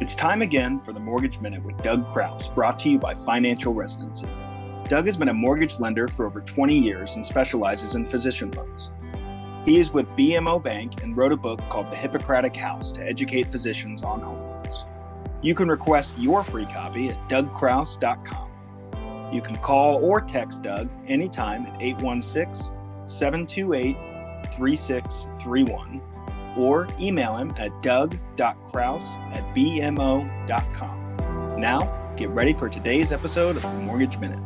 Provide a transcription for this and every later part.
It's time again for the Mortgage Minute with Doug Crouse, brought to you by Financial Residency. Doug has been a mortgage lender for over 20 years and specializes in physician loans. He is with BMO Bank and wrote a book called The Hippocratic House to educate physicians on home loans. You can request your free copy at dougcrouse.com. You can call or text Doug anytime at 816 728 3631 or email him at doug.crouse at bmo.com. Now, get ready for today's episode of the Mortgage Minute.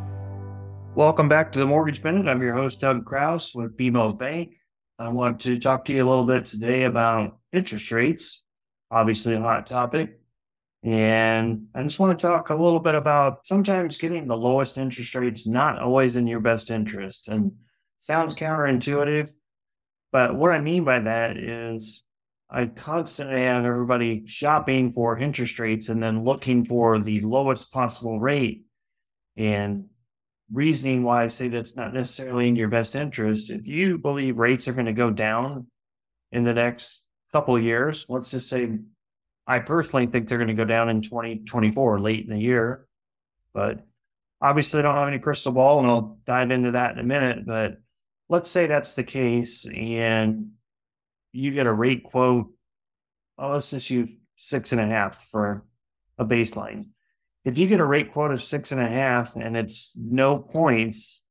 Welcome back to the Mortgage Minute. I'm your host, Doug Crouse with BMO Bank. I want to talk to you a little bit today about interest rates, obviously a hot topic. And I just want to talk a little bit about sometimes getting the lowest interest rates not always in your best interest. And sounds counterintuitive, but what I mean by that is I constantly have everybody shopping for interest rates and then looking for the lowest possible rate. And reasoning why I say that's not necessarily in your best interest. If you believe rates are going to go down in the next couple years, let's just say I personally think they're going to go down in 2024, late in the year. But obviously, I don't have any crystal ball, and I'll dive into that in a minute. But let's say that's the case and you get a rate quote. Well, let's just use six and a half for a baseline. If you get a rate quote of six and a half and it's no points,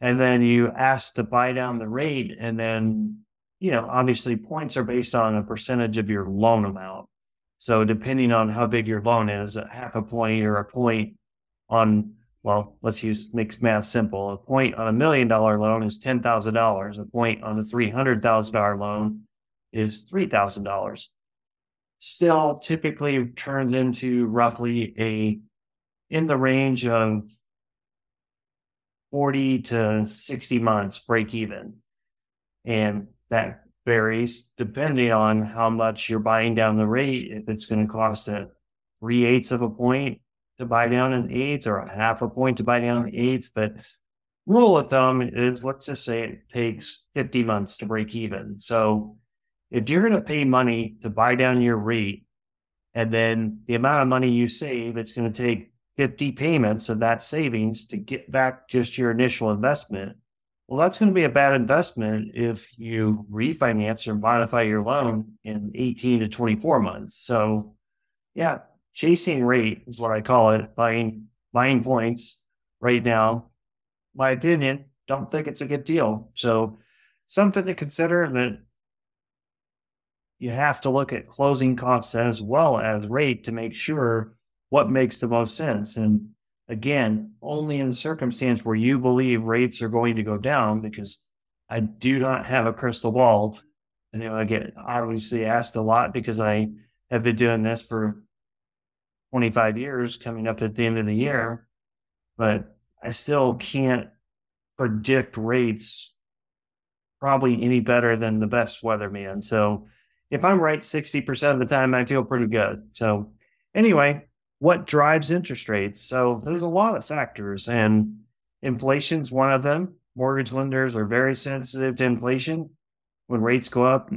and then you ask to buy down the rate, and then, you know, obviously points are based on a percentage of your loan amount. So depending on how big your loan is, a half a point or a point on well, let's use makes math simple. A point on a million dollar loan is ten thousand dollars. A point on a three hundred thousand dollar loan is three thousand dollars. Still, typically turns into roughly a in the range of forty to sixty months break even, and that varies depending on how much you're buying down the rate. If it's going to cost a three eighths of a point to buy down an eighth or a half a point to buy down an eighth. But rule of thumb is let's just say it takes 50 months to break even. So if you're going to pay money to buy down your rate, and then the amount of money you save, it's going to take 50 payments of that savings to get back just your initial investment. Well, that's going to be a bad investment if you refinance or modify your loan in 18 to 24 months. So, yeah, chasing rate is what I call it, buying buying points right now. My opinion, don't think it's a good deal. So something to consider that you have to look at closing costs as well as rate to make sure what makes the most sense. And again, only in circumstance where you believe rates are going to go down, because I do not have a crystal ball. And you know, I get obviously asked a lot because I have been doing this for 25 years coming up at the end of the year, but I still can't predict rates probably any better than the best weatherman. So if I'm right 60% of the time, I feel pretty good. So anyway, what drives interest rates? So there's a lot of factors and inflation's one of them. Mortgage lenders are very sensitive to inflation. When rates go up,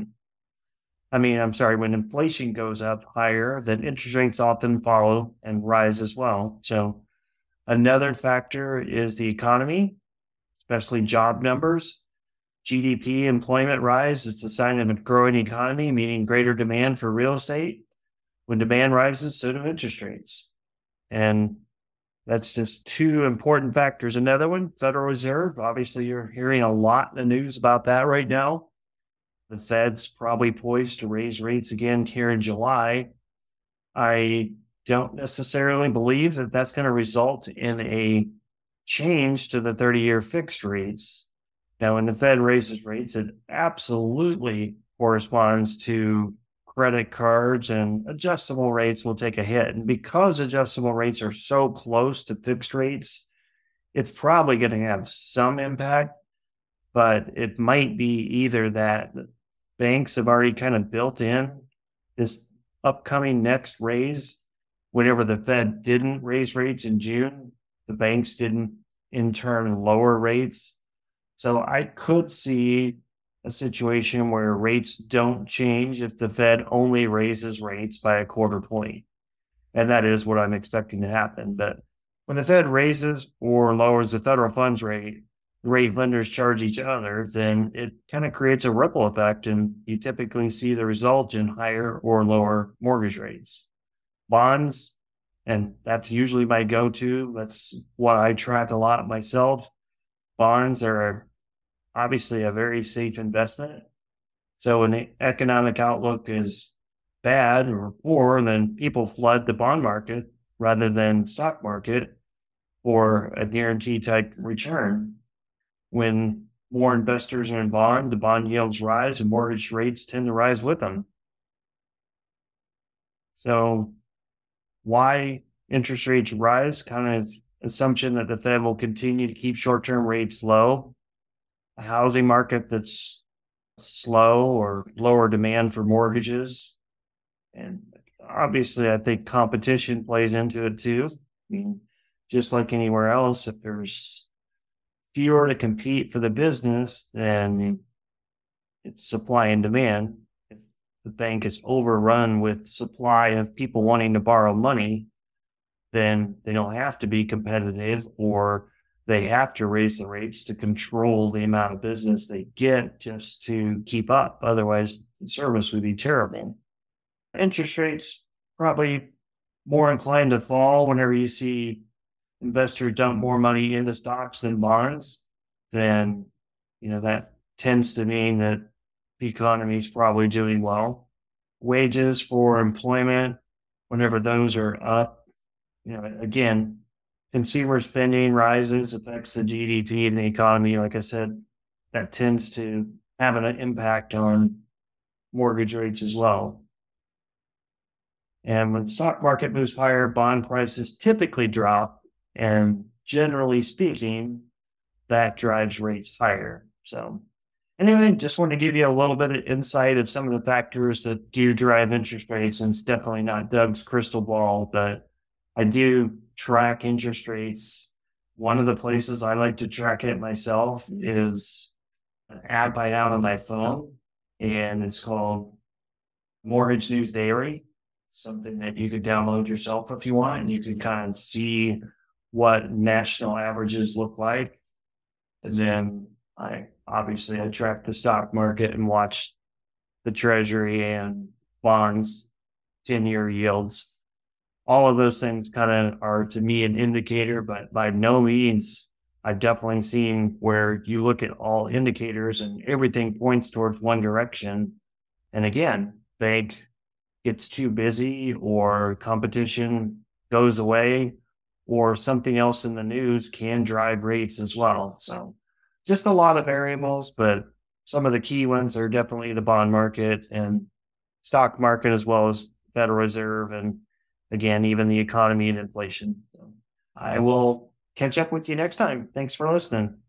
I mean, I'm sorry, when inflation goes up higher, then interest rates often follow and rise as well. So, another factor is the economy, especially job numbers. GDP employment rise, it's a sign of a growing economy, meaning greater demand for real estate. When demand rises, so do interest rates. And that's just two important factors. Another one, Federal Reserve. Obviously, you're hearing a lot in the news about that right now. The Fed's probably poised to raise rates again here in July. I don't necessarily believe that that's going to result in a change to the 30 year fixed rates. Now, when the Fed raises rates, it absolutely corresponds to credit cards and adjustable rates will take a hit. And because adjustable rates are so close to fixed rates, it's probably going to have some impact, but it might be either that banks have already kind of built in this upcoming next raise. Whenever the Fed didn't raise rates in June, the banks didn't in turn lower rates. So I could see a situation where rates don't change if the Fed only raises rates by a quarter point. And that is what I'm expecting to happen. But when the Fed raises or lowers the federal funds rate, rate lenders hmm. charge each other, then it kind of creates a ripple effect. And you typically see the result in higher or lower mortgage rates. Bonds, and that's usually my go to. That's what I track a lot myself. Bonds are obviously a very safe investment. So when the economic outlook is bad or poor, then people flood the bond market rather than stock market for a guaranteed type return. When more investors are in bond, the bond yields rise and mortgage rates tend to rise with them. So why interest rates rise, kind of assumption that the Fed will continue to keep short-term rates low. A housing market that's slow or lower demand for mortgages. And obviously, I think competition plays into it too. I mean, just like anywhere else, if there's fewer to compete for the business, then it's supply and demand. If the bank is overrun with supply of people wanting to borrow money, then they don't have to be competitive or they have to raise the rates to control the amount of business they get just to keep up. Otherwise, the service would be terrible. Interest rates probably more inclined to fall whenever you see investors dump more money into stocks than bonds. Then, you know, that tends to mean that the economy is probably doing well. Wages for employment, whenever those are up, you know, again, consumer spending rises, affects the GDP and the economy. Like I said, that tends to have an impact on mortgage rates as well. And when the stock market moves higher, bond prices typically drop. And mm-hmm. generally speaking, that drives rates higher. So, anyway, just want to give you a little bit of insight of some of the factors that do drive interest rates. And it's definitely not Doug's crystal ball, but I do track interest rates. One of the places I like to track it myself is an app I have on my phone, and it's called Mortgage News Daily. Something that you could download yourself if you want, and you can kind of see what national averages look like. And then I obviously I track the stock market and watch the treasury and bonds 10 year yields all of those things kind of are to me an indicator, but by no means I've definitely seen where you look at all indicators and everything points towards one direction. And again, bank gets too busy or competition goes away or something else in the news can drive rates as well. So just a lot of variables, but some of the key ones are definitely the bond market and stock market as well as Federal Reserve and again, even the economy and inflation. I will catch up with you next time. Thanks for listening.